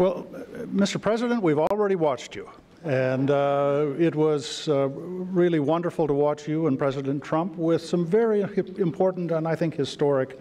Well, Mr. President, we've already watched you. And uh, it was uh, really wonderful to watch you and President Trump with some very important and I think historic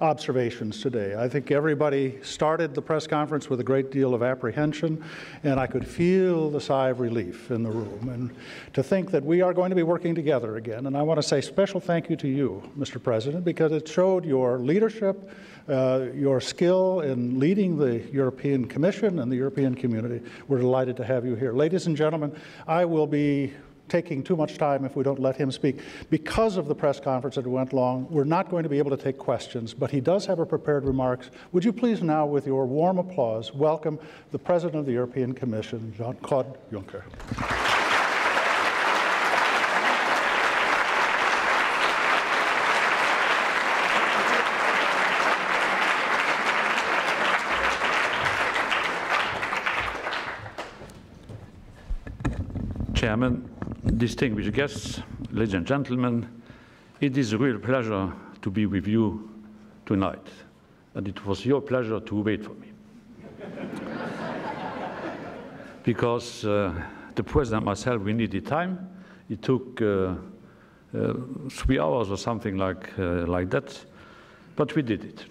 observations today. I think everybody started the press conference with a great deal of apprehension, and I could feel the sigh of relief in the room. And to think that we are going to be working together again. And I want to say special thank you to you, Mr. President, because it showed your leadership, uh, your skill in leading the European Commission and the European community. We're delighted to have you here. Ladies and gentlemen, I will be taking too much time if we don't let him speak. Because of the press conference that went long, we're not going to be able to take questions, but he does have a prepared remarks. Would you please now, with your warm applause, welcome the President of the European Commission, Jean-Claude Juncker. Chairman, distinguished guests, ladies and gentlemen, it is a real pleasure to be with you tonight. And it was your pleasure to wait for me. because uh, the president myself, we needed time. It took uh, uh, three hours or something like, uh, like that, but we did it.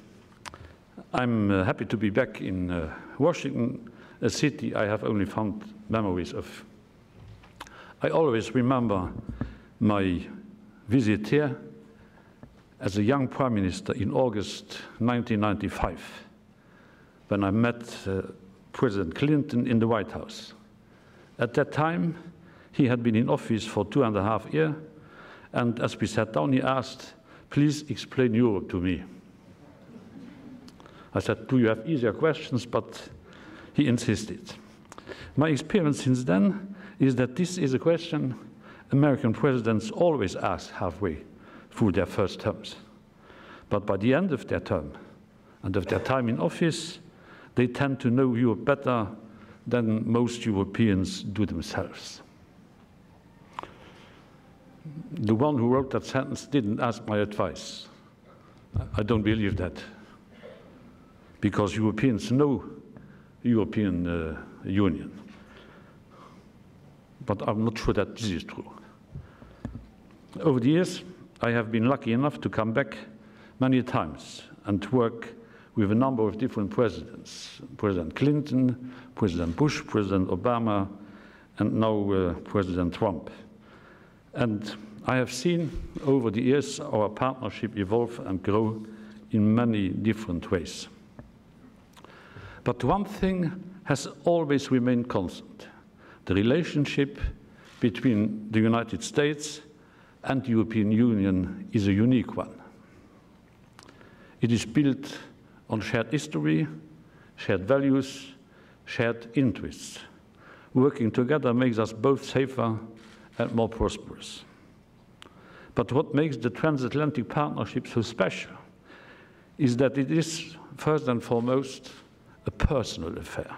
I'm uh, happy to be back in uh, Washington, a city I have only fond memories of I always remember my visit here as a young prime minister in August 1995 when I met uh, President Clinton in the White House. At that time, he had been in office for two and a half years, and as we sat down, he asked, please explain Europe to me. I said, do you have easier questions? But he insisted. My experience since then is that this is a question American presidents always ask halfway through their first terms. But by the end of their term and of their time in office, they tend to know Europe better than most Europeans do themselves. The one who wrote that sentence didn't ask my advice. I don't believe that. Because Europeans know European uh, Union but I'm not sure that this is true. Over the years, I have been lucky enough to come back many times and work with a number of different presidents President Clinton, President Bush, President Obama, and now uh, President Trump. And I have seen over the years our partnership evolve and grow in many different ways. But one thing has always remained constant the relationship between the United States and the European Union is a unique one. It is built on shared history, shared values, shared interests. Working together makes us both safer and more prosperous. But what makes the transatlantic partnership so special is that it is, first and foremost, a personal affair.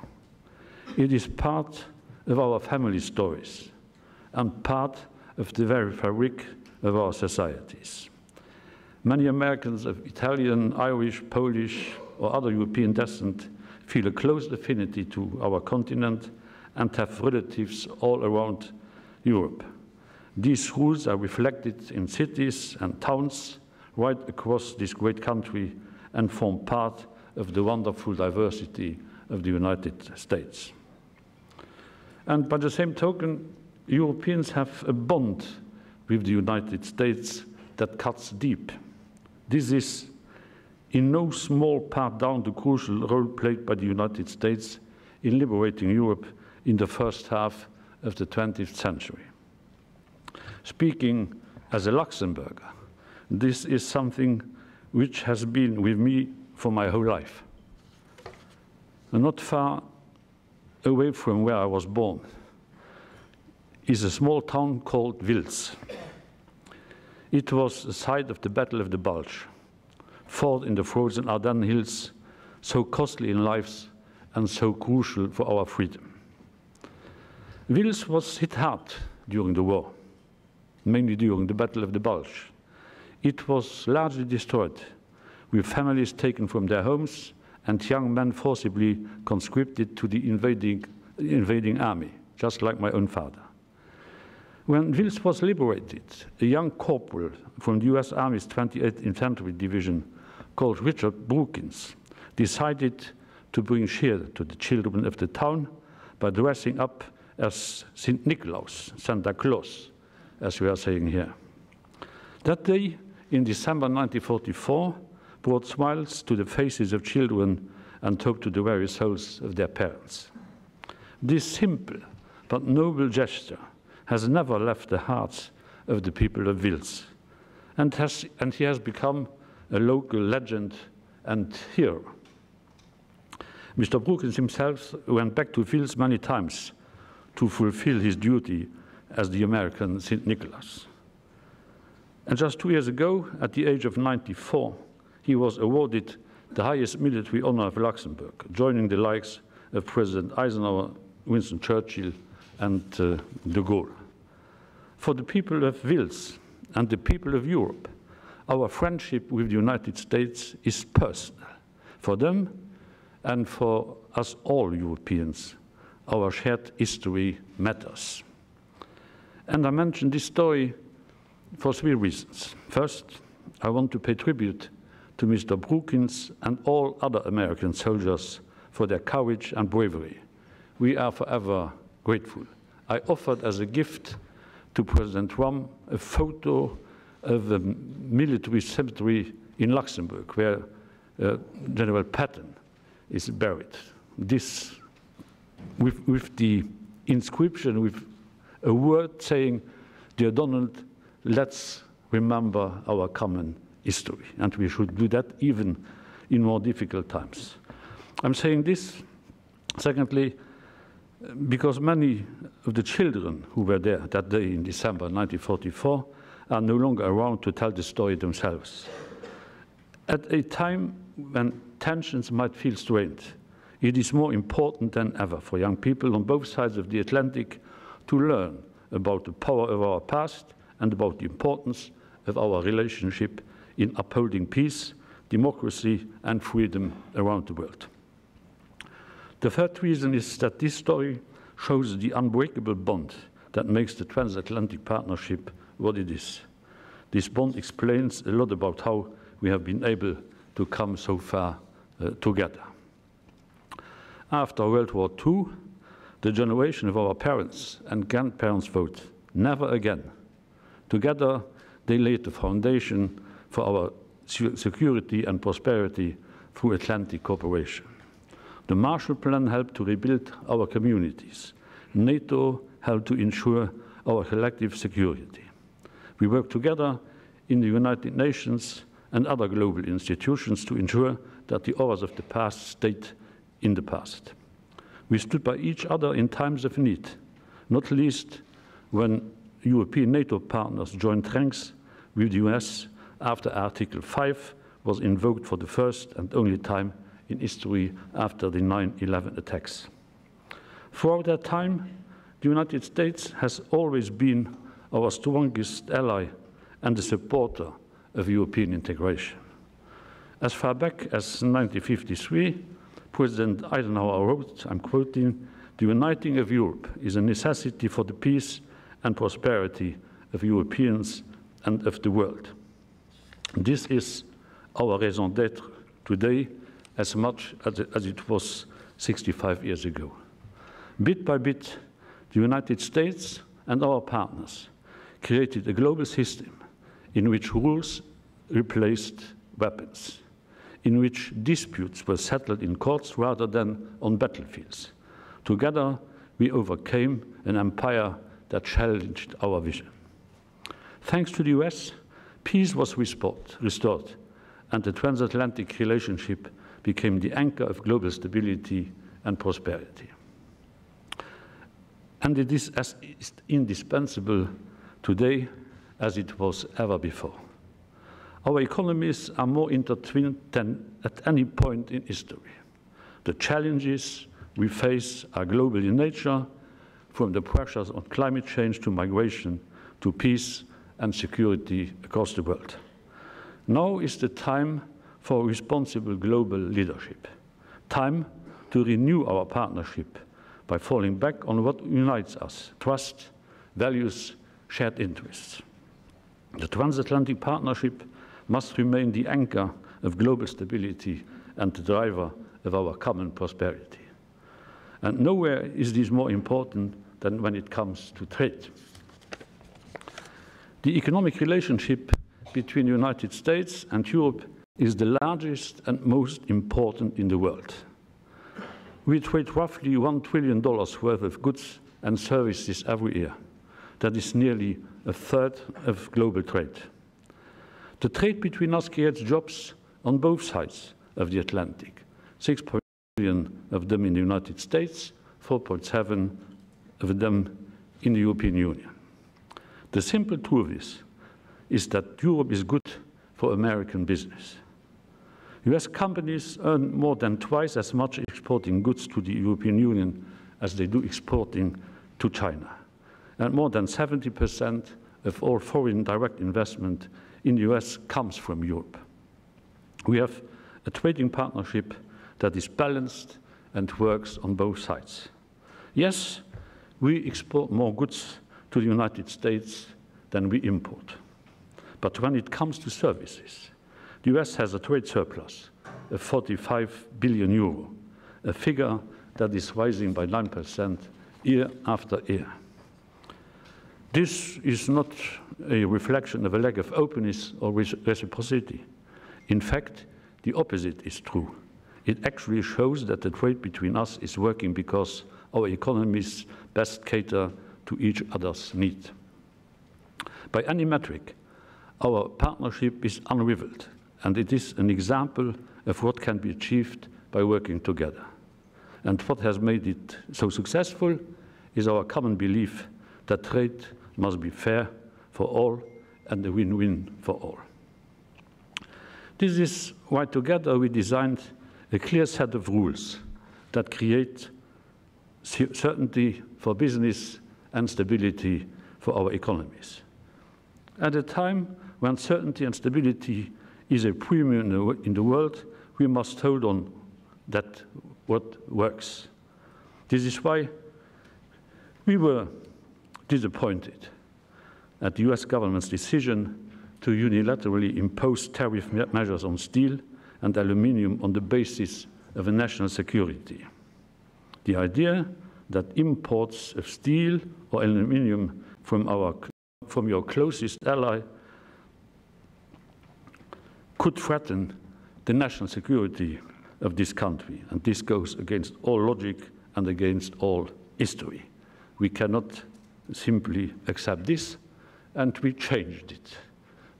It is part of our family stories and part of the very fabric of our societies. Many Americans of Italian, Irish, Polish, or other European descent feel a close affinity to our continent and have relatives all around Europe. These roots are reflected in cities and towns right across this great country and form part of the wonderful diversity of the United States. And by the same token, Europeans have a bond with the United States that cuts deep. This is in no small part down the crucial role played by the United States in liberating Europe in the first half of the 20th century. Speaking as a Luxembourger, this is something which has been with me for my whole life. And not far away from where I was born is a small town called Wiltz. It was the site of the Battle of the Bulge, fought in the frozen Ardennes Hills, so costly in lives and so crucial for our freedom. Wiltz was hit hard during the war, mainly during the Battle of the Bulge. It was largely destroyed, with families taken from their homes and young men forcibly conscripted to the invading, invading army, just like my own father. When Wiltz was liberated, a young corporal from the US Army's 28th Infantry Division called Richard Brookins decided to bring cheer to the children of the town by dressing up as St. Nicholas, Santa Claus, as we are saying here. That day, in December 1944, brought smiles to the faces of children and hope to the very souls of their parents. This simple but noble gesture has never left the hearts of the people of Wiltz, and, has, and he has become a local legend and hero. Mr. Brookins himself went back to Wiltz many times to fulfill his duty as the American St. Nicholas. And just two years ago, at the age of 94, he was awarded the highest military honor of Luxembourg, joining the likes of President Eisenhower, Winston Churchill, and uh, de Gaulle. For the people of Wiltz and the people of Europe, our friendship with the United States is personal. For them and for us all Europeans, our shared history matters. And I mention this story for three reasons. First, I want to pay tribute to Mr. Brookins and all other American soldiers for their courage and bravery. We are forever grateful. I offered as a gift to President Trump a photo of the military cemetery in Luxembourg where uh, General Patton is buried. This, with, with the inscription, with a word saying, Dear Donald, let's remember our common history. And we should do that even in more difficult times. I'm saying this, secondly, because many of the children who were there that day in December 1944 are no longer around to tell the story themselves. At a time when tensions might feel strained, it is more important than ever for young people on both sides of the Atlantic to learn about the power of our past and about the importance of our relationship in upholding peace, democracy, and freedom around the world. The third reason is that this story shows the unbreakable bond that makes the transatlantic partnership what it is. This bond explains a lot about how we have been able to come so far uh, together. After World War II, the generation of our parents and grandparents vote never again. Together, they laid the foundation for our security and prosperity through Atlantic cooperation. The Marshall Plan helped to rebuild our communities. NATO helped to ensure our collective security. We work together in the United Nations and other global institutions to ensure that the horrors of the past stayed in the past. We stood by each other in times of need, not least when European NATO partners joined ranks with the US after Article 5 was invoked for the first and only time in history after the 9-11 attacks. Throughout that time, the United States has always been our strongest ally and a supporter of European integration. As far back as 1953, President Eisenhower wrote, I'm quoting, the uniting of Europe is a necessity for the peace and prosperity of Europeans and of the world. This is our raison d'etre today as much as it was 65 years ago. Bit by bit, the United States and our partners created a global system in which rules replaced weapons, in which disputes were settled in courts rather than on battlefields. Together, we overcame an empire that challenged our vision. Thanks to the US, peace was restored, and the transatlantic relationship became the anchor of global stability and prosperity. And it is as indispensable today as it was ever before. Our economies are more intertwined than at any point in history. The challenges we face are global in nature, from the pressures on climate change to migration to peace and security across the world. Now is the time for responsible global leadership. time to renew our partnership by falling back on what unites us trust, values, shared interests. The transatlantic partnership must remain the anchor of global stability and the driver of our common prosperity. And nowhere is this more important than when it comes to trade. The economic relationship between the United States and Europe is the largest and most important in the world. We trade roughly $1 trillion worth of goods and services every year. That is nearly a third of global trade. The trade between us creates jobs on both sides of the Atlantic. 6 million of them in the United States, 4.7 of them in the European Union. The simple truth is, that Europe is good for American business. US companies earn more than twice as much exporting goods to the European Union as they do exporting to China. And more than 70% of all foreign direct investment in the US comes from Europe. We have a trading partnership that is balanced and works on both sides. Yes, we export more goods to the United States than we import. But when it comes to services, the US has a trade surplus of 45 billion euro, a figure that is rising by 9% year after year. This is not a reflection of a lack of openness or reciprocity. In fact, the opposite is true. It actually shows that the trade between us is working because our economies best cater to each other's needs. By any metric, our partnership is unrivaled, and it is an example of what can be achieved by working together. And what has made it so successful is our common belief that trade must be fair for all and a win-win for all. This is why together we designed a clear set of rules that create certainty for business and stability for our economies. At a time when certainty and stability is a premium in the world, we must hold on that what works. This is why we were disappointed at the US government's decision to unilaterally impose tariff measures on steel and aluminium on the basis of a national security. The idea that imports of steel or aluminium from, our, from your closest ally could threaten the national security of this country. And this goes against all logic and against all history. We cannot simply accept this, and we changed it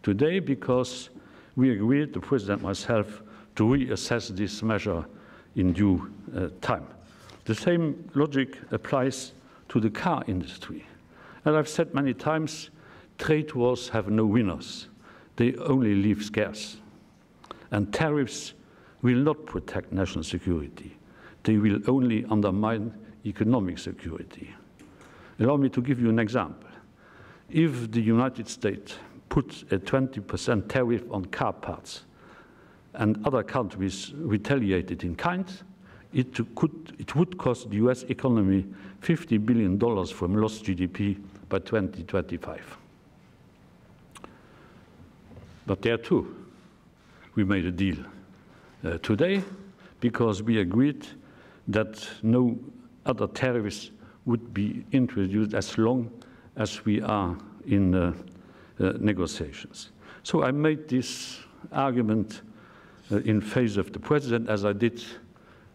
today because we agreed, the President myself, to reassess this measure in due uh, time. The same logic applies to the car industry. And I've said many times, trade wars have no winners. They only leave scars. And tariffs will not protect national security. They will only undermine economic security. Allow me to give you an example. If the United States puts a 20% tariff on car parts and other countries retaliated in kind, it, could, it would cost the US economy $50 billion from lost GDP by 2025. But there too, we made a deal uh, today because we agreed that no other tariffs would be introduced as long as we are in uh, uh, negotiations. So I made this argument uh, in face of the president, as I did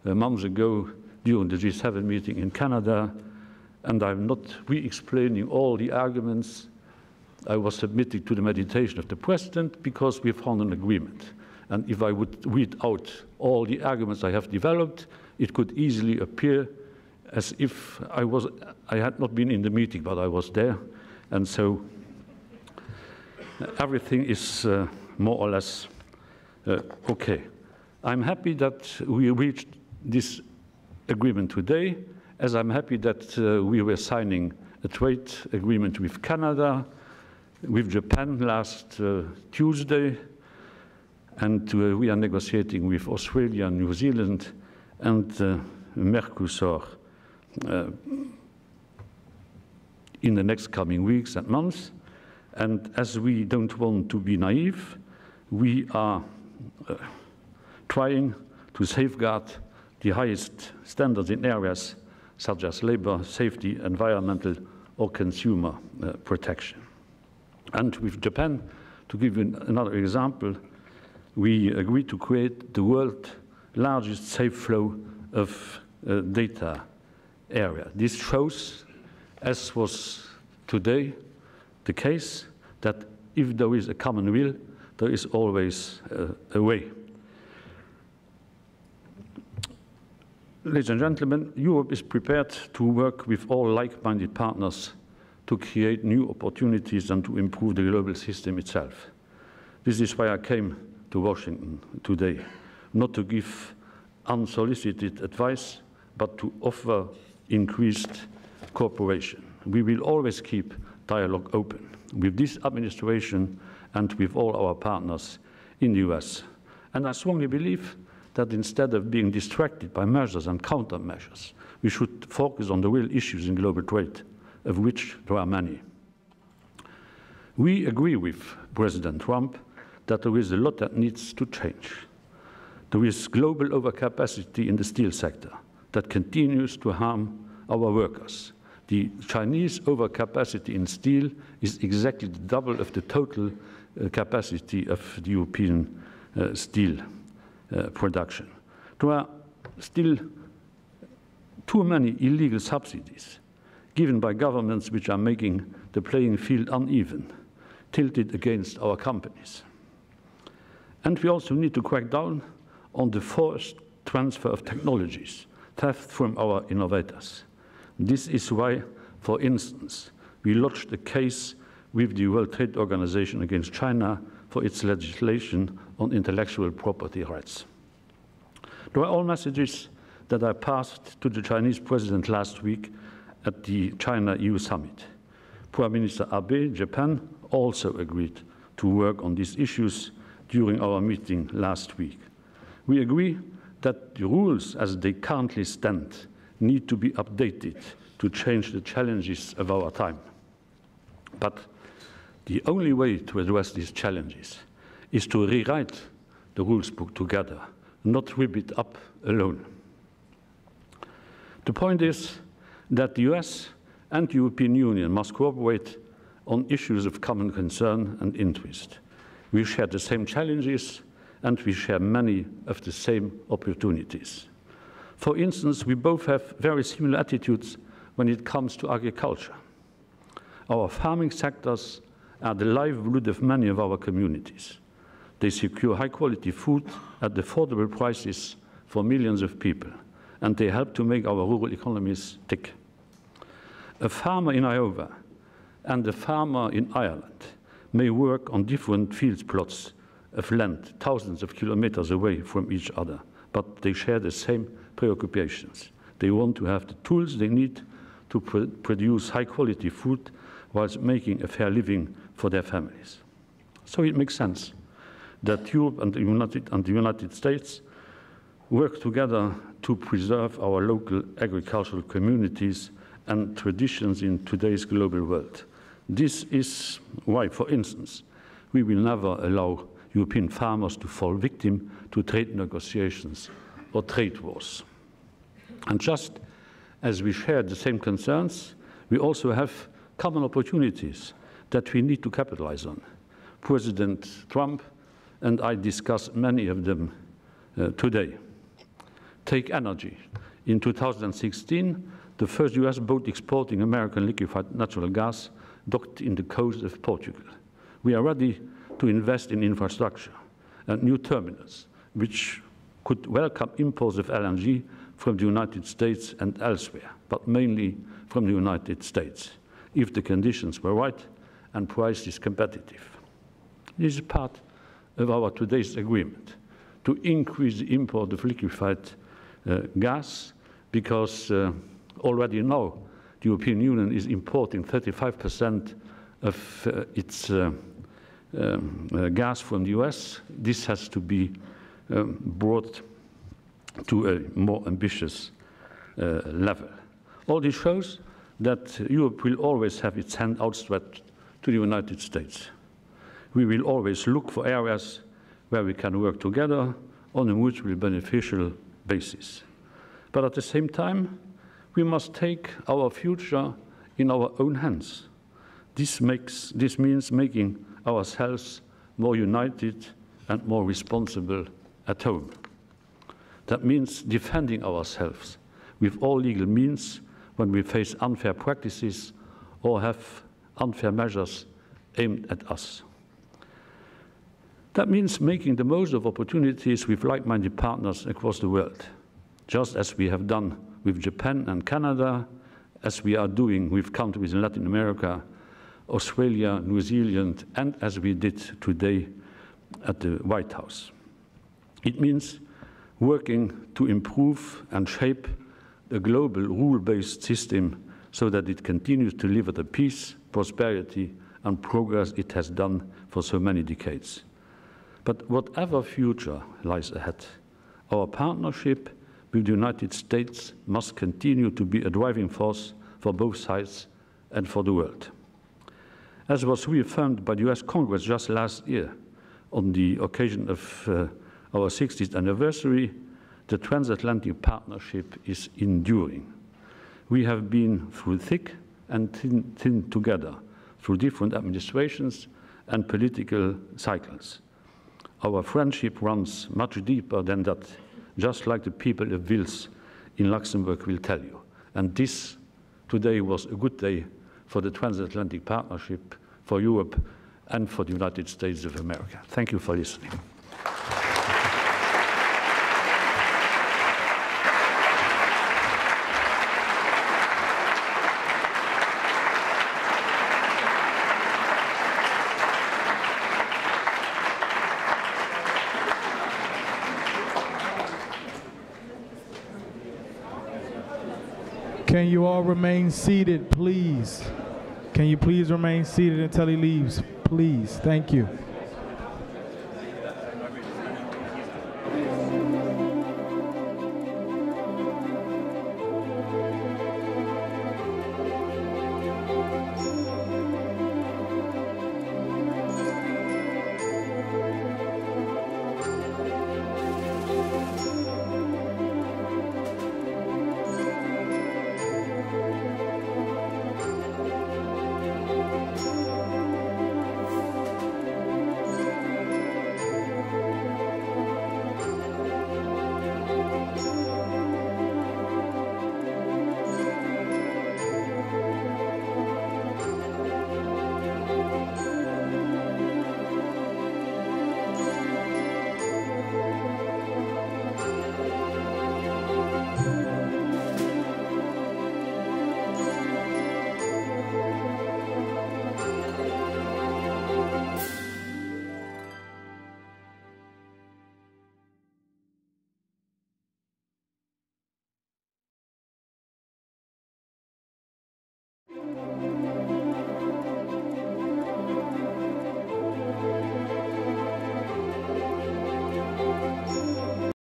uh, months ago during the G7 meeting in Canada, and I'm not re-explaining all the arguments I was submitting to the meditation of the president because we found an agreement. And if I would read out all the arguments I have developed, it could easily appear as if I, was, I had not been in the meeting, but I was there. And so everything is uh, more or less uh, okay. I'm happy that we reached this agreement today, as I'm happy that uh, we were signing a trade agreement with Canada, with Japan last uh, Tuesday, and uh, we are negotiating with Australia New Zealand, and uh, Mercosur uh, in the next coming weeks and months. And as we don't want to be naive, we are uh, trying to safeguard the highest standards in areas such as labor, safety, environmental, or consumer uh, protection. And with Japan, to give you another example, we agreed to create the world's largest safe flow of uh, data area. This shows, as was today the case, that if there is a common will, there is always uh, a way. Ladies and gentlemen, Europe is prepared to work with all like-minded partners to create new opportunities and to improve the global system itself. This is why I came to Washington today, not to give unsolicited advice, but to offer increased cooperation. We will always keep dialogue open with this administration and with all our partners in the US. And I strongly believe that instead of being distracted by measures and countermeasures, we should focus on the real issues in global trade, of which there are many. We agree with President Trump that there is a lot that needs to change. There is global overcapacity in the steel sector that continues to harm our workers. The Chinese overcapacity in steel is exactly the double of the total uh, capacity of the European uh, steel Eh, production. There are still too many illegal subsidies given by governments which are making the playing field uneven, tilted against our companies. And we also need to crack down on the forced transfer of technologies, theft from our innovators. This is why, for instance, we lodged a case with the World Trade Organization against China for its legislation on intellectual property rights. There are all messages that I passed to the Chinese president last week at the China-EU summit. Prime Minister Abe, Japan, also agreed to work on these issues during our meeting last week. We agree that the rules as they currently stand need to be updated to change the challenges of our time. But the only way to address these challenges is to rewrite the rules book together, not rip it up alone. The point is that the US and the European Union must cooperate on issues of common concern and interest. We share the same challenges and we share many of the same opportunities. For instance, we both have very similar attitudes when it comes to agriculture. Our farming sectors are the lifeblood of many of our communities. They secure high quality food at affordable prices for millions of people, and they help to make our rural economies tick. A farmer in Iowa and a farmer in Ireland may work on different field plots of land thousands of kilometers away from each other, but they share the same preoccupations. They want to have the tools they need to pr produce high quality food whilst making a fair living for their families. So it makes sense that Europe and the United, and the United States work together to preserve our local agricultural communities and traditions in today's global world. This is why, for instance, we will never allow European farmers to fall victim to trade negotiations or trade wars. And just as we share the same concerns, we also have common opportunities that we need to capitalize on. President Trump and I discussed many of them uh, today. Take energy. In 2016, the first US boat exporting American liquefied natural gas docked in the coast of Portugal. We are ready to invest in infrastructure and new terminals, which could welcome imports of LNG from the United States and elsewhere, but mainly from the United States, if the conditions were right and price is competitive. This is part of our today's agreement to increase the import of liquefied uh, gas because uh, already now the European Union is importing 35% of uh, its uh, um, uh, gas from the US. This has to be um, brought to a more ambitious uh, level. All this shows that Europe will always have its hand outstretched to the United States. We will always look for areas where we can work together on a mutually beneficial basis. But at the same time, we must take our future in our own hands. This, makes, this means making ourselves more united and more responsible at home. That means defending ourselves with all legal means when we face unfair practices or have unfair measures aimed at us. That means making the most of opportunities with like-minded partners across the world, just as we have done with Japan and Canada, as we are doing with countries in Latin America, Australia, New Zealand, and as we did today at the White House. It means working to improve and shape a global rule-based system so that it continues to deliver the peace, prosperity, and progress it has done for so many decades. But whatever future lies ahead, our partnership with the United States must continue to be a driving force for both sides and for the world. As was reaffirmed by the US Congress just last year on the occasion of uh, our 60th anniversary, the transatlantic partnership is enduring. We have been through thick and thin, thin together through different administrations and political cycles. Our friendship runs much deeper than that, just like the people of Wiltz in Luxembourg will tell you. And this today was a good day for the transatlantic partnership, for Europe, and for the United States of America. Thank you for listening. Can you all remain seated, please? Can you please remain seated until he leaves? Please. Thank you.